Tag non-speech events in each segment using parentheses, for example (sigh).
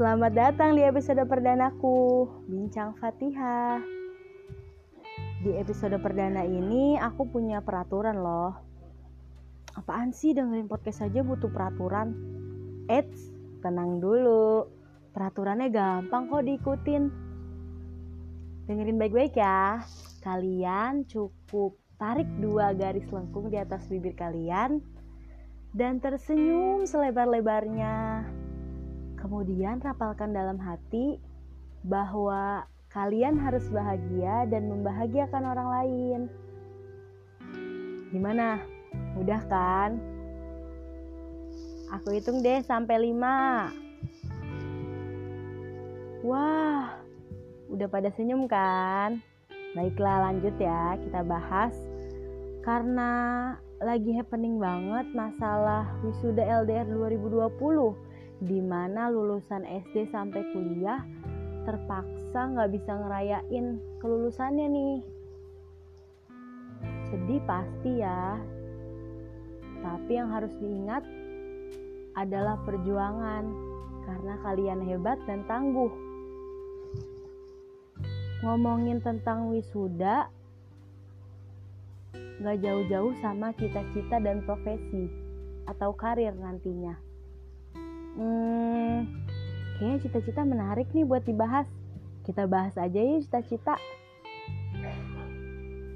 Selamat datang di episode perdanaku, Bincang Fatihah. Di episode perdana ini aku punya peraturan loh. Apaan sih dengerin podcast aja butuh peraturan? Eits, tenang dulu. Peraturannya gampang kok diikutin. Dengerin baik-baik ya. Kalian cukup tarik dua garis lengkung di atas bibir kalian dan tersenyum selebar-lebarnya. Kemudian rapalkan dalam hati bahwa kalian harus bahagia dan membahagiakan orang lain. Gimana? Mudah kan? Aku hitung deh sampai 5. Wah, udah pada senyum kan? Baiklah lanjut ya, kita bahas. Karena lagi happening banget masalah wisuda LDR 2020 di mana lulusan SD sampai kuliah terpaksa nggak bisa ngerayain kelulusannya nih. Sedih pasti ya. Tapi yang harus diingat adalah perjuangan karena kalian hebat dan tangguh. Ngomongin tentang wisuda nggak jauh-jauh sama cita-cita dan profesi atau karir nantinya. Hmm, kayaknya cita-cita menarik nih buat dibahas. Kita bahas aja ya cita-cita.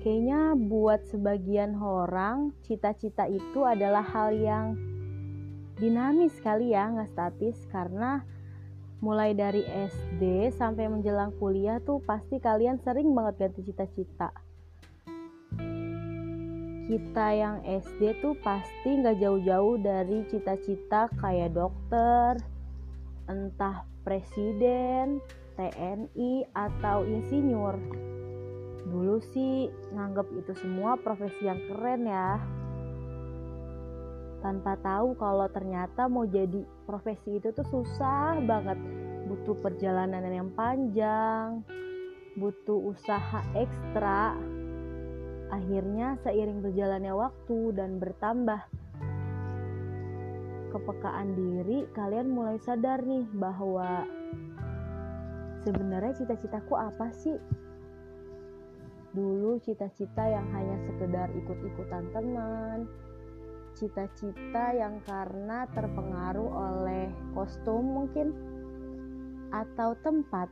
Kayaknya buat sebagian orang, cita-cita itu adalah hal yang dinamis sekali ya, nggak statis. Karena mulai dari SD sampai menjelang kuliah tuh pasti kalian sering banget ganti cita-cita. Kita yang SD tuh pasti nggak jauh-jauh dari cita-cita kayak dokter, entah presiden, TNI, atau insinyur. Dulu sih nganggep itu semua profesi yang keren ya. Tanpa tahu kalau ternyata mau jadi profesi itu tuh susah banget. Butuh perjalanan yang panjang, butuh usaha ekstra. Akhirnya seiring berjalannya waktu dan bertambah kepekaan diri, kalian mulai sadar nih bahwa sebenarnya cita-citaku apa sih? Dulu cita-cita yang hanya sekedar ikut-ikutan teman, cita-cita yang karena terpengaruh oleh kostum mungkin atau tempat.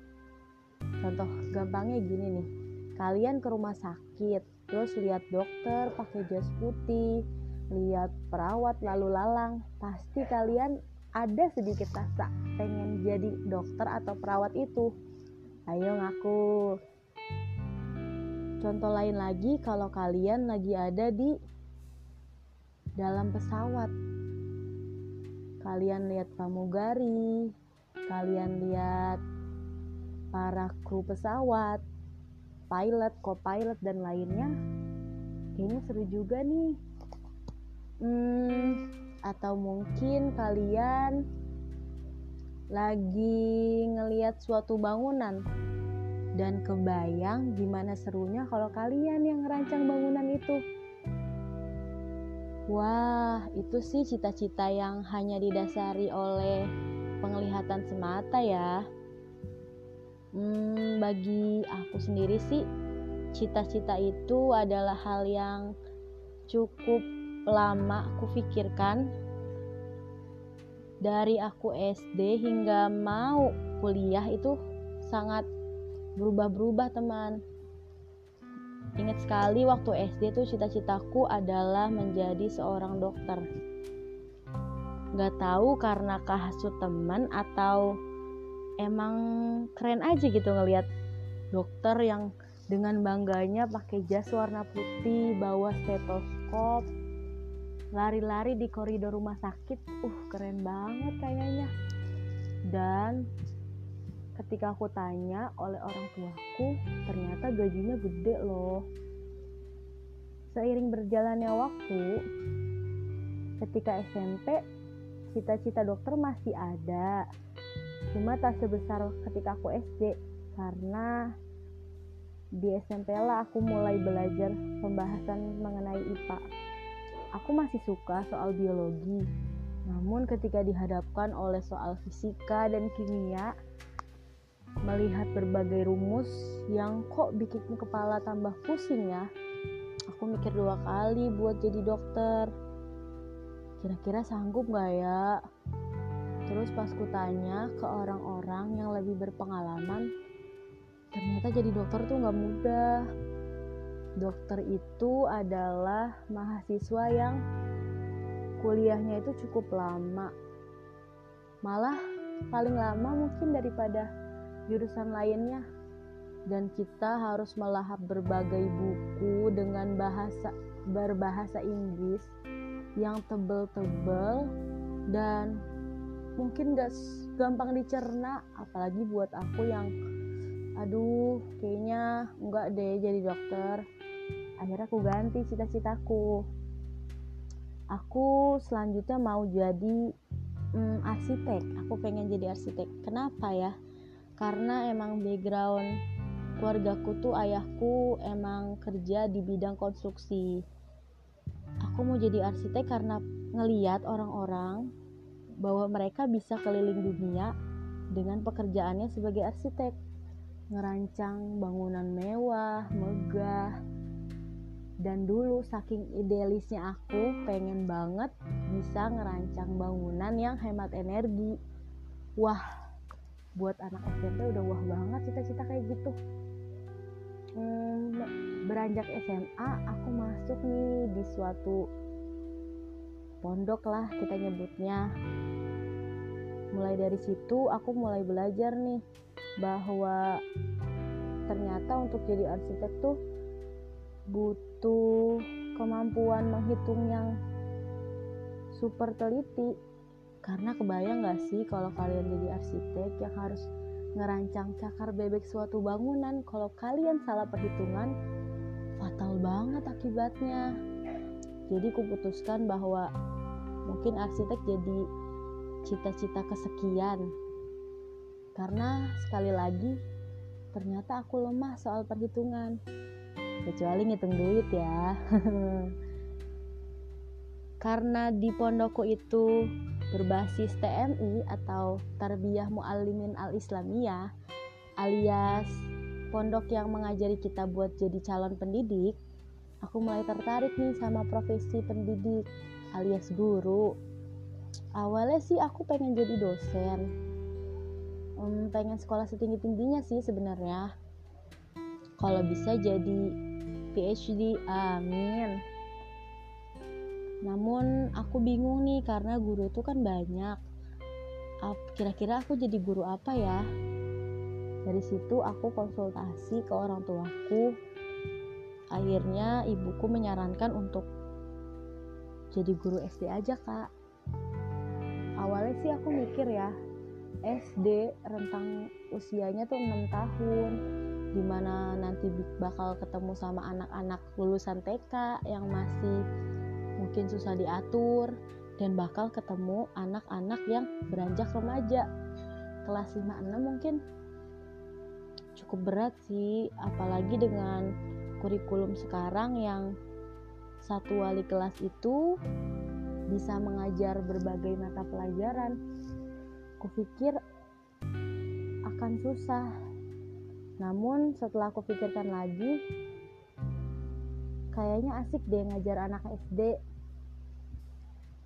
Contoh gampangnya gini nih, kalian ke rumah sakit, terus lihat dokter pakai jas putih, lihat perawat lalu lalang, pasti kalian ada sedikit rasa pengen jadi dokter atau perawat itu. Ayo ngaku. Contoh lain lagi kalau kalian lagi ada di dalam pesawat. Kalian lihat pramugari, kalian lihat para kru pesawat, pilot, co-pilot dan lainnya. Kayaknya seru juga nih. Hmm, atau mungkin kalian lagi ngelihat suatu bangunan dan kebayang gimana serunya kalau kalian yang ngerancang bangunan itu. Wah, itu sih cita-cita yang hanya didasari oleh penglihatan semata ya. Hmm, bagi aku sendiri sih, cita-cita itu adalah hal yang cukup lama aku pikirkan. Dari aku SD hingga mau kuliah itu sangat berubah-berubah teman. Ingat sekali waktu SD tuh cita-citaku adalah menjadi seorang dokter. Gak tahu karena kahasut teman atau emang keren aja gitu ngelihat dokter yang dengan bangganya pakai jas warna putih bawa stetoskop lari-lari di koridor rumah sakit. Uh keren banget kayaknya. Dan ketika aku tanya oleh orang tuaku ternyata gajinya gede loh. Seiring berjalannya waktu ketika SMP cita-cita dokter masih ada cuma tak sebesar ketika aku SD karena di SMP lah aku mulai belajar pembahasan mengenai IPA aku masih suka soal biologi Namun ketika dihadapkan oleh soal fisika dan kimia, melihat berbagai rumus yang kok bikin kepala tambah pusing ya, aku mikir dua kali buat jadi dokter. Kira-kira sanggup gak ya? Terus pas ku tanya ke orang-orang yang lebih berpengalaman, ternyata jadi dokter tuh gak mudah. Dokter itu adalah mahasiswa yang kuliahnya itu cukup lama malah paling lama mungkin daripada jurusan lainnya dan kita harus melahap berbagai buku dengan bahasa berbahasa Inggris yang tebel-tebel dan mungkin gak gampang dicerna apalagi buat aku yang aduh kayaknya enggak deh jadi dokter. Akhirnya aku ganti cita-citaku. Aku selanjutnya mau jadi mm, arsitek. Aku pengen jadi arsitek. Kenapa ya? Karena emang background keluargaku tuh ayahku emang kerja di bidang konstruksi. Aku mau jadi arsitek karena ngeliat orang-orang bahwa mereka bisa keliling dunia dengan pekerjaannya sebagai arsitek. Ngerancang bangunan mewah, megah, dan dulu saking idealisnya aku pengen banget bisa ngerancang bangunan yang hemat energi. Wah buat anak SMP udah wah banget cita-cita kayak gitu. Hmm, beranjak SMA aku masuk nih di suatu pondok lah kita nyebutnya mulai dari situ aku mulai belajar nih bahwa ternyata untuk jadi arsitek tuh butuh kemampuan menghitung yang super teliti. Karena kebayang gak sih kalau kalian jadi arsitek yang harus ngerancang cakar bebek suatu bangunan? Kalau kalian salah perhitungan fatal banget akibatnya. Jadi kuputuskan bahwa mungkin arsitek jadi cita-cita kesekian. Karena sekali lagi ternyata aku lemah soal perhitungan. Kecuali ngitung duit ya. (laughs) Karena di pondokku itu berbasis TMI atau Tarbiyah Muallimin Al-Islamiyah alias pondok yang mengajari kita buat jadi calon pendidik aku mulai tertarik nih sama profesi pendidik alias guru awalnya sih aku pengen jadi dosen. Um, pengen sekolah setinggi-tingginya sih sebenarnya. Kalau bisa jadi PhD amin. Namun aku bingung nih karena guru itu kan banyak. Kira-kira aku jadi guru apa ya? Dari situ aku konsultasi ke orang tuaku. Akhirnya ibuku menyarankan untuk jadi guru SD aja kak awalnya sih aku mikir ya SD rentang usianya tuh 6 tahun. Di mana nanti bakal ketemu sama anak-anak lulusan TK yang masih mungkin susah diatur. Dan bakal ketemu anak-anak yang beranjak remaja. Kelas 5-6 mungkin cukup berat sih. Apalagi dengan kurikulum sekarang yang satu wali kelas itu bisa mengajar berbagai mata pelajaran kupikir akan susah namun setelah aku pikirkan lagi, kayaknya asik deh ngajar anak SD.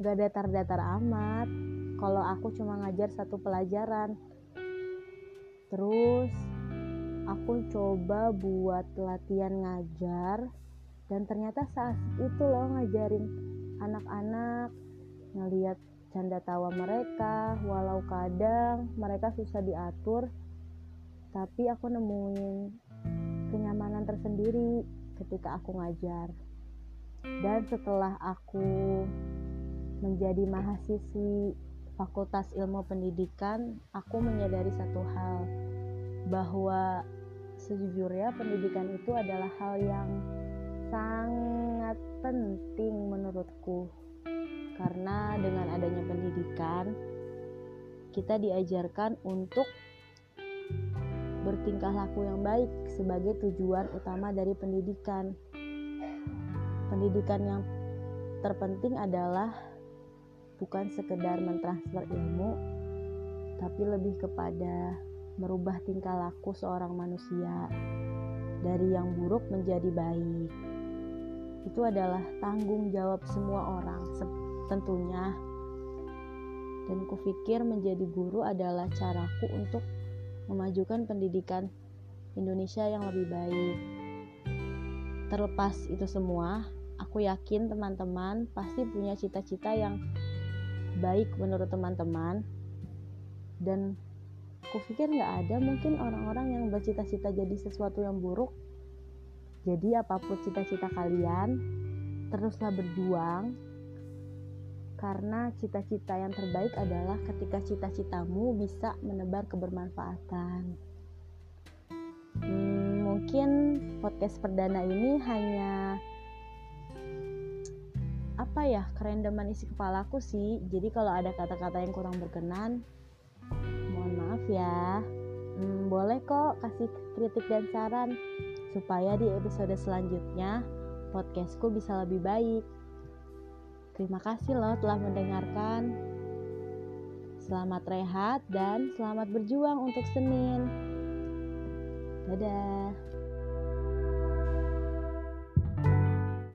Gak datar-datar amat. Kalau aku cuma ngajar satu pelajaran. Terus aku coba buat latihan ngajar dan ternyata seasik itu loh ngajarin anak-anak ngeliat canda tawa mereka walau kadang mereka susah diatur tapi aku nemuin kenyamanan tersendiri ketika aku ngajar. Dan setelah aku menjadi mahasiswi Fakultas Ilmu Pendidikan, aku menyadari satu hal bahwa sejujurnya pendidikan itu adalah hal yang sangat penting menurutku. Karena dengan adanya pendidikan, kita diajarkan untuk bertingkah laku yang baik sebagai tujuan utama dari pendidikan. Pendidikan yang terpenting adalah bukan sekedar mentransfer ilmu, tapi lebih kepada merubah tingkah laku seorang manusia dari yang buruk menjadi baik. Itu adalah tanggung jawab semua orang, tentunya. Dan kupikir menjadi guru adalah caraku untuk memajukan pendidikan Indonesia yang lebih baik. Terlepas itu semua, aku yakin teman-teman pasti punya cita-cita yang baik menurut teman-teman dan aku pikir nggak ada mungkin orang-orang yang bercita-cita jadi sesuatu yang buruk jadi apa pun cita-cita kalian teruslah berjuang. Karena cita-cita yang terbaik adalah ketika cita-citamu bisa menebar kebermanfaatan. Hmm, mungkin podcast perdana ini hanya apa ya kerendaman isi kepalaku sih. Jadi kalau ada kata-kata yang kurang berkenan mohon maaf ya. Hmm, boleh kok kasih kritik dan saran supaya di episode selanjutnya podcastku bisa lebih baik. Terima kasih loh telah mendengarkan. Selamat rehat dan selamat berjuang untuk Senin. Dadah